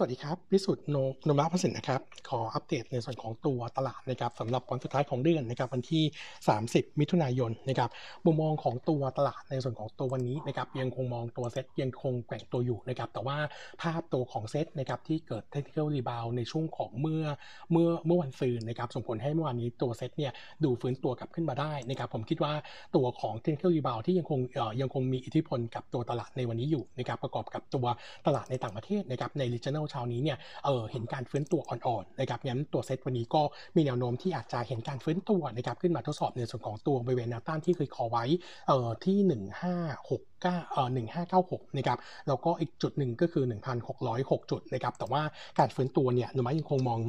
สวัสดีครับพิสุทธิ์โนมูระพัฒนสินนะครับ ขออัปเดตในส่วนของตัวตลาดนะครับสำหรับวันสุดท้ายของเดือนนะครับวันที่ 30 มิถุนายนนะครับมุมมองของตัวตลาดในส่วนของตัววันนี้นะครับยังคงมองตัวเซ็ตยังคงแกว่งตัวอยู่นะครับแต่ว่าภาพตัวของเซ็ตนะครับที่เกิด technical rebound ในช่วงของเมื่อเมื่อเมื่อวันซืนนะครับส่งผลให้เมื่อวานนี้ตัวเซ็ตเนี่ยดูฟื้นตัวกลับขึ้นมาได้นะครับผมคิดว่าตัวของ technical rebound ที่ยังคงเอ่อยังคงมีอิทธิพลกับตัวตลาดในวันนี้อยู่นะครับประกอบกับตัวตลาดในต่างประเทศนะครับใน regional เช้านี้เนี่ยเออเห็นการฟื้นตัวอ่อนๆนะครับงั้นตัวเซตวันนี้ก็มีแนวโน้มที่อาจจะเห็นการฟื้นตัวนะครับขึ้นมาทดสอบในส่วนของตัวบริเวณแนวต้านที่เคยขอไว้เอ่อที่ 1569เอ่อ1596นะครับแล้วก็อีกจุดหนึ่งก็คือ 1,606 จุดนะครับแต่ว่าการฟื้นตัวเนี่ยหนูไม้ยังคงมอง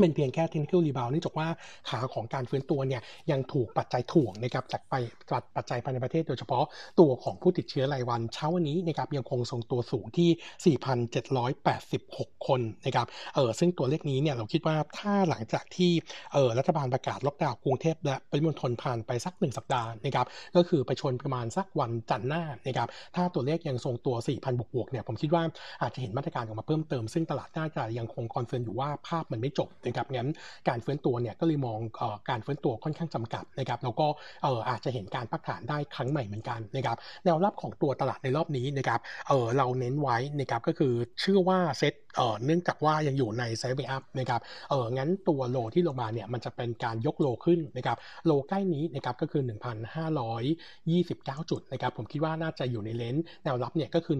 เป็นเพียงแค่ technical rebound เนื่องจากว่าขาของการฟื้นตัวเนี่ยยังถูกปัจจัยถ่วงนะครับจากไปปัจจัยภายในประเทศ โดยเฉพาะตัวของผู้ติดเชื้อรายวันเช้าวันนี้นะครับยังคงทรงตัวสูงที่ 4,786 คนนะครับเออซึ่งตัวเลขนี้เนี่ยเราคิดว่าถ้าหลังจากที่เออรัฐบาลประกาศล็อกดาวน์กรุงเทพและปริมณฑลผ่านไปสัก 1 สัปดาห์นะครับก็คือไปชนประมาณสักวันจันทร์หน้านะครับถ้าตัวเลขยังทรงตัว 4,000 บวกๆเนี่ยผมคิดว่าอาจจะเห็นมาตรการออกมาเพิ่มเติมซึ่งตลาดน่าจะยังคง concern อยู่ว่าภาพมันไม่จบนะครับงั้นการฟื้นตัวเนี่ยก็เลยมองอการฟื้นตัวค่อนข้างจำกัดนะครับแล้วก็ออาจจะเห็นการพักฐานได้ครั้งใหม่เหมือนกันนะครับแนวรับของตัวตลาดในรอบนี้นะครับเเราเน้นไว้นะครับก็คือเชื่อว่าเซ็ตเนื่องจากว่ายังอยู่ใน sideway up นะครับเอองั้นตัว low ที่ลงมาเนี่ยมันจะเป็นการยก low ขึ้นนะครับ low ใกล้นี้นะครับก็คือ 1,529 จุดนะครับผมคิดว่าน่าจะอยู่ใน range แนวรับเนี่ยก็คือ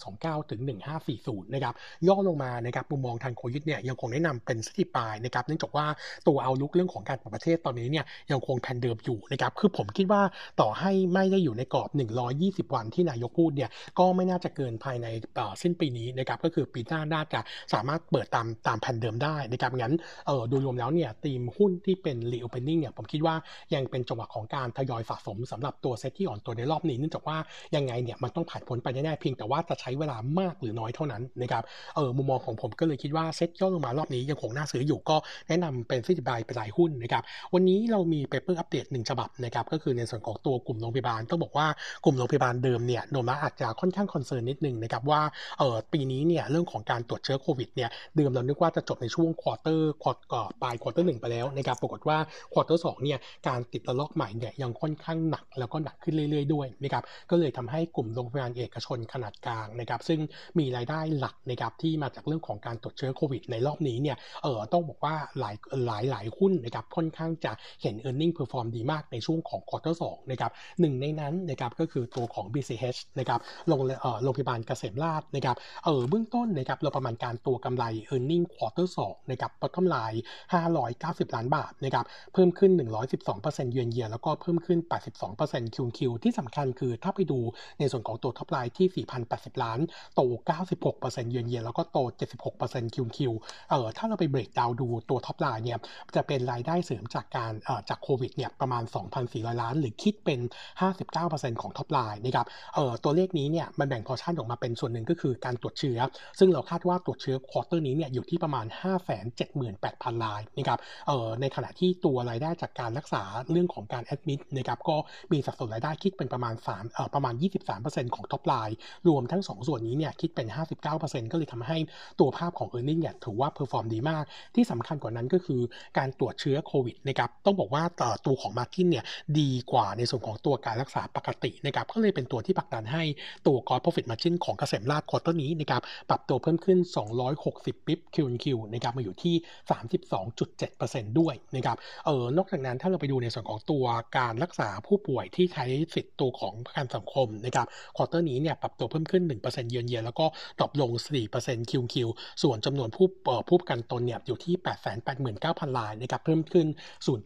1529 ถึง 1540 นะครับย่อลงมานะครับมุมมองทางโคยิดเนี่ยยังคงแนะนำเป็นสถิปลายนะครับเนื่องจากว่าตัวเอาลุกเรื่องของการปรับประเทศตอนนี้เนี่ยยังคงแผนเดิมอยู่นะครับคือผมคิดว่าต่อให้ไม่ได้อยู่ในกรอบ 120 วันที่นายกพูดเนี่ยก็ไม่น่าจะเกินภายในสิ้นปีนี้นะครับก็คือปีหน้าน่าจะสามารถเปิดตามตามแผนเดิมได้นะครับงั้นเออดูรวมแล้วเนี่ยทีมหุ้นที่เป็น reopening เนี่ยผมคิดว่ายังเป็นจังหวะของการทยอยสะสมสำหรับตัวเซตที่อ่อนตัวในรอบนี้เนื่องจากว่ายังไงเนี่ยมันต้องผ่านพ้นไปแน่ๆเพียงแต่ว่าจะใช้เวลามากหรือน้อยเท่านั้นนะครับเออมุมมองของผมก็เลยคิดว่าเซ็ตย่อลงมารอบนี้ยังคงน่าซื้ออยู่ก็แนะนำเป็นฟิสิบายเป็นรายหุ้นนะครับวันนี้เรามี paper อัปเดตหนึ่งฉบับนะครับก็คือในส่วนของตัวกลุ่มโรงพยาบาลต้องบอกว่ากลุ่มโรงพยาบาลเดิมเนี่ยโนมูระอาจจะค่อนข้าง concern นิดนึงนะครับว่าเออปีนี้เนี่ยเรื่องของการตรวจเชื้อโควิดเนี่ยเดิมเรานึกว่าจะจบในช่วง quarter ควอปลาย quarter หนึ่งไปแล้วนะครับปรากฏว่า quarter สองเนี่ยการติดระลอกใหม่เนี่ยยังค่อนข้างหนักแล้วก็หนักขึ้นเรื่อย ๆ ด้วยนะครับก็เลยทำให้กลุ่มโรงพยาบาลเอกชนขนาดกลางนะครับซึ่งมีรายได้หลักนะครับที่มาจากเรื่องของการตรวจเชื้อโควิดในรอบนี้เนี่ยเออต้องบอกว่าหลายหลายหลายหุ้นนะครับค่อนข้างจะเห็น e a r n i n g perform ดีมากในช่วงของ quarter สองนะครับหนึ่งในนั้นนะครับก็คือตัวของ BCH นะครับโรงเอ่อโรงพยาบาลเกษมราษฎร์นะครับเออเบื้องต้นนะครับเราประมาณการตัวกำไร e a r n i n g ควอเตอร์สองนะครับ bottom line 590 ล้านบาทนะครับเพิ่มขึ้น 112%เยือนเยียแล้วก็เพิ่มขึ้น 82%คิวคิวที่สำคัญคือถ้าไปดูในส่วนของตัว top line ที่ 4,080 ล้านโต 96%เยือนเยียแล้วก็โต 76%คิวคิวเออถ้าเราไป breakdown ดูตัว top line เนี่ยจะเป็นรายได้เสริมจากการจากโควิดเนี่ยประมาณ 2,400 ล้าน หรือคิดเป็น 59%ของ top line นะครับเอ่อตัวเลขนี้เนี่ยมันแบ่งพอชั่นออกมาเป็นส่วนหนึ่งก็คือการตรวจเชื้อ ซึ่งเราคาดว่าตรวจเชื้อ quarter นี้เนี่ยอยู่ที่ประมาณ 578,000 รายนะครับเอ่อในขณะที่ตัวรายได้จากการรักษาเรื่องของการ admit นะครับก็มีสัดส่วนรายได้คิดเป็นประมาณ3เอ่อประมาณ 23%ของ top line รวมทั้ง 2 ส่วนนี้เนี่ยคิดเป็น 59%ก็เลยทำให้ตัวภาพของ e a r n i n g เนี่ยถือว่า perform ดีมาก ที่สำคัญกว่านั้นก็คือการตรวจเชื้อโควิดนะครับต้องบอกว่าตัวของ margin เนี่ยดีกว่าในส่วนของตัวการรักษาปกตินะครับก็เลยเป็นตัวที่ผลักดันให้ตัวกอ r โปรฟิตมาร์จินของเกษมราษฎร์ quarter นี้นะครับปรับตัวเพิ่มขึ้น 260 bip Q on Q นะครับมาอยู่ที่ 32.7%ด้วยนะครับเออนอกจากนั้นถ้าเราไปดูในส่วนของตัวการรักษาผู้ป่วยที่ใช้สิทธิ์ตัวของประกันสังคมนะครับ quarter นี้เนี่ยปรับตัวเพิ่มขึ้น 1%เยือนเยียแล้วก็ drop ลง 4%คิวคิวส่วนจำนวนผู้ผู้ประกันตนเนี่ยอยู่ที่ 889,000 รายนะครับเพิ่มขึ้น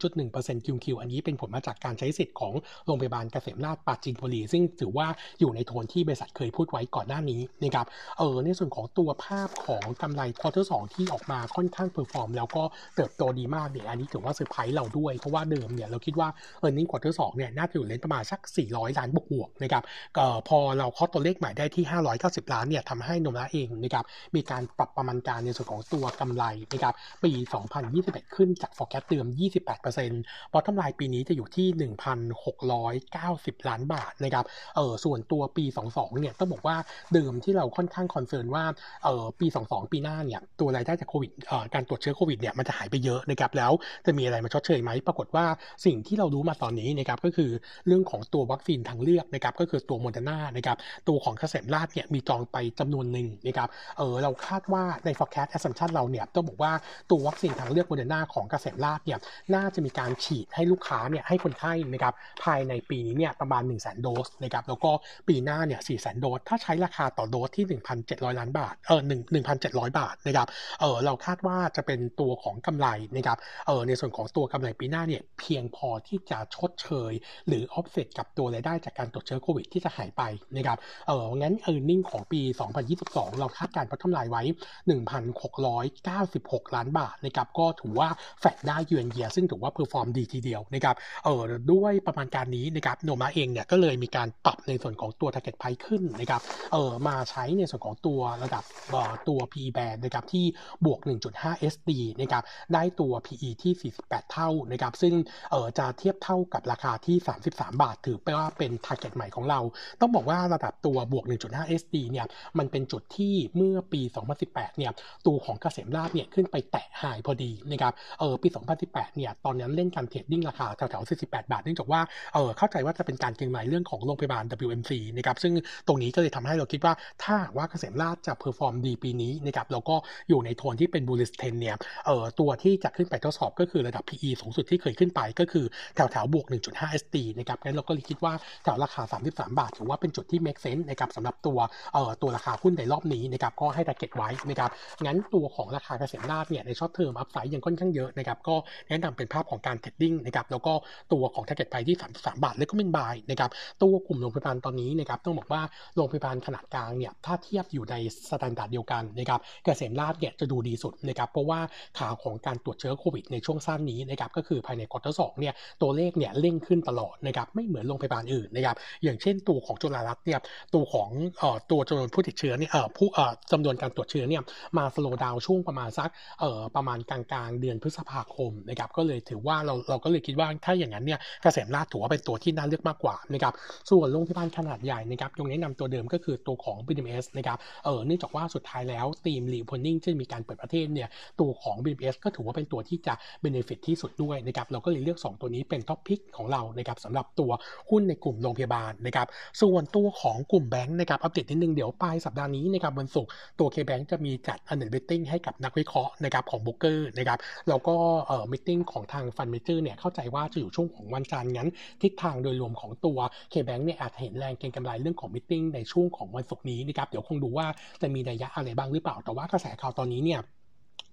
0.1%คิวคิวอันนี้เป็นผลมาจากการใช้สิทธิ์ของโรงพยาบาลเกษมราษฎร์ปราจีนบุรี ซึ่งถือว่าอยู่ในโทนที่บริษัทเคยพูดไว้ก่อนหน้านี้นะครับเออในส่วนของตัวภาพของกำไรควอเตอร์สที่ออกมาค่อนข้าง perform แล้วก็เติบโตดีมากเนี่ยอันนี้ถือว่าเซอร์ไพรส์เราด้วย เพราะว่าเดิมเนี่ยเราคิดว่า earning quarter สองเนี่ยน่าจะอยู่ range ประมาณสัก 400 ล้านบวกๆนะครับเอ่อพอเราเคาะตัวเลขใหม่ได้ที่ 590 ล้านเนี่ยทำให้โนมูระเองนะครับมีการปรับประมาณการในส่วนของตัวกำไรนะครับปี 2021 ขึ้นจาก forecast เดิม 28% bottom line ปีนี้จะอยู่ที่ 1,690 ล้านบาทนะครับ เออส่วนตัวปี 22 เนี่ยต้องบอกว่าเดิมที่เราค่อนข้าง concern ว่า เออปี 22 ปีหน้าเนี่ยตัวรายได้จากโควิด เอ่อการตรวจเชื้อโควิดเนี่ยมันจะหายไปเยอะนะครับ แล้วจะมีอะไรมาชดเชยไหม ปรากฏว่าสิ่งที่เรารู้มาตอนนี้นะครับก็คือเรื่องของตัววัคซีนทางเลือกนะครับก็คือตัวโมเดอร์นานะครับตัวของเกษมราษฎร์เนี่ยมีจองไปจำนวนหนึ่งนะครับ เออเราคาดว่าใน forecast assumption เราเนี่ยต้องบอกว่าตัววัคซีนทางเลือกโมเดอร์นาของเกษมราชเนี่ยน่าจะมีการฉีดให้ลูกค้าเนี่ยให้คนไข้นะครับภายในปีนี้เนี่ยประมาณ 1 0 0 0 0 0โดสนะครับแล้วก็ปีหน้าเนี่ย4 0 0 0 0โดส ถ้าใช้ราคาต่อโดสที่ 1,700 ล้านบาทเออ1 1,700บาทนะครับเออเราคาดว่าจะเป็นตัวของกำไรนะครับเออในส่วนของตัวกำไรปีหน้าเนี่ยเพียงพอที่จะชดเชย หรือ offset กับตัวรายได้จากการตรวจเชื้อโควิดที่จะหายไปนะครับเอองั้น e a r n i n g ของปี 2022 เราคาดการณ์พัฒนาไว้ 1,696 ล้านบาทนะครับก็ถือว่าแฟดได้เยือนเยียซึ่งถือว่า perform ดีทีเดียวนะครับเออด้วยประมาณการนี้นะครับโนมูระเองเนี่ยก็เลยมีการปรับในส่วนของตัว target price ขึ้นนะครับเออมาใช้ในส่วนของตัวระดับตัว PE band นะครับที่บวก 1.5 SD นะครับได้ตัว PE ที่ 48 เท่านะครับซึ่งเออจะเทียบเท่ากับราคาที่ 33 บาท ถือไปว่าเป็น target ใหม่ของเรา ต้องบอกว่าระดับตัวบวก 1.5 SD เนี่ยมันเป็นจุดที่เมื่อปี 2018 เนี่ยตัวของเกษมราษฎร์เนี่ยขึ้นไปแตะ high พอดีนะครับเออปี 2018 เนี่ยตอนนั้นเล่นการ trading ราคาแถวๆ 48 บาทเนื่องจากว่าเออเข้าใจว่าจะเป็นการเก็งกำไรเรื่องของโรงพยาบาล WMC นะครับซึ่งตรงนี้ก็เลยทำให้เราคิดว่าถ้าว่าเกษมราษฎร์จะ perform ดีปีนี้นะครับแล้วก็อยู่ในโทนที่เป็น bullish trend เนี่ยเออตัวที่จะขึ้นไปทดสอบก็คือระดับ PE สูงสุดที่เคยขึ้นไปก็คือแถวแถวบวก 1.5 SD นะครับงั้นเราก็เลยคิดว่าแถวราคา 33 บาทถือว่าเป็นจุดที่ make sense นะครับสำหรับตัวเอ่อตัวราคาหุ้นในรอบนี้นะครับก็ให้ target ไว้นะครับงั้นตัวของราคาเกษมราษฎร์เนี่ยใน short term upside ยังค่อนข้างเยอะนะครับก็แนะนำเป็นภาพของการ trading นะครับแล้วก็ตัวของ target ไปที่ 33 บาทแล้วก็เป็น buy นะครับตัวกลุ่มโรงพยาบาลตอนนี้นะครับต้องบอกว่าโรงพยาบาลขนาดกลางเนี่ยถ้าเทียบอยู่ใน standard เดียวกันนะครับเกษมราษฎร์เนี่ยจะดูดีสุดนะครับเพราะว่าข่าวของการตรวจเชื้อโควิดในช่วงสั้นนี้นะครับก็คือภายในควอเตอร์สองเนี่ยตัวเลขเนี่ยเร่งขึ้นตลอดนะครับไม่เหมือนโรงพยาบาลอื่นนะครับอย่างเช่นตัวของจุฬารัตน์เนี่ยตัวของเอ่อตัวจำนวนผู้ติดเชื้อเนี่ยเอ่อผู้เอ่อจำนวนการตรวจเชื้อเนี่ยมาสโลว์ดาวช่วงประมาณสักเอ่อประมาณกลางๆ เดือนพฤษภาคมนะครับก็เลยถือว่าเราเราก็เลยคิดว่าถ้าอย่างนั้นเนี่ยเกษมราชถือว่าเป็นตัวที่น่าเลือกมากกว่านะครับส่วนโรงพยาบาลขนาดใหญ่นะครับยงแนะนำตัวเดิมก็คือตัวของ BMS นะครับเออเนื่องจากว่าสุดท้ายแล้วธีม reopening ที่มีการเปิดประเทศเนี่ยตัวของ BDMS ก็ถือว่าเป็นตัวที่จะ benefit ที่สุดด้วยนะครับเราก็เลยเลือก 2 ตัวนี้เป็น top pick ของเรานะครับสำหรับตัวหุ้นในกลุ่มโรงพยาบาลนะครับส่วนตัวของกลุ่มแบงค์นะครับอัปเดตนิดนึงเดี๋ยวปลายสัปดาห์นี้นะครับวันศุกร์ตัว K-Bank จะมีจัด analyst meeting ให้กับนักวิเคราะห์นะครับของโบรกเกอร์นะครับแล้วก็เอ่อ meeting ของทาง fund manager เนี่ยเข้าใจว่าจะอยู่ช่วงของวันจันทร์งั้น ทิศทางโดยรวมของตัวK-Bank เนี่ยอาจเห็นแรงเก็งกำไรเรื่องของ meeting ในช่วงของวันศุกร์นี้นะครับเดี๋ยวคงดูว่าจะมีนัยยะอะไรบ้างหรือเปล่าแต่ว่ากระแสข่าวตอนนี้เนี่ย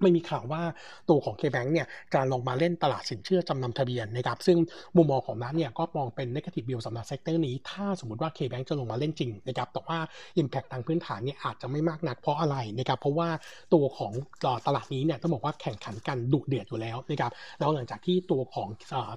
มันมีข่าวว่าตัวของ K-Bank เนี่ยจะลงมาเล่นตลาดสินเชื่อจำนำทะเบียนนะครับซึ่งมุมมองของนั้นเนี่ยก็มองเป็น negative view สำหรับ sector นี้ ถ้าสมมติว่า K-Bank จะลงมาเล่นจริงนะครับแต่ว่า impact ทางพื้นฐานเนี่ยอาจจะไม่มากนักเพราะอะไรนะครับเพราะว่าตัวของตลาดนี้เนี่ยต้องบอกว่าแข่งขันกันดุเดือดอยู่แล้วนะครับแล้วหลังจากที่ตัวของ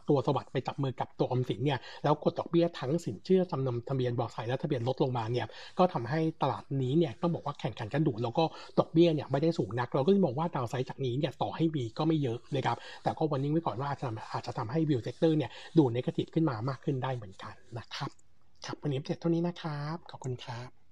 ศรีสวัสดิ์ไปจับมือกับตัวออมสินเนี่ยแล้วกดดอกเบี้ยทั้งสินเชื่อจำนำทะเบียนมอไซค์และทะเบียนลดลงมาเนี่ยก็ทำให้ตลาดนี้เนี่ยต้องบอกว่าแข่งขันกันดุแล้วก็ดอกเบี้ยเนี่ยไม่ได้สูงนัก เราก็เลยมองว่า downside จากนี้เนี่ยต่อให้มีก็ไม่เยอะนะครับแต่ก็ warn นี้ไว้ก่อนว่าอาจจะอาจจะทำให้ view sector เนี่ยดู negative ขึ้นมามากขึ้นได้เหมือนกันนะครับครับวันนี้เสร็จเท่านี้นะครับขอบคุณครับ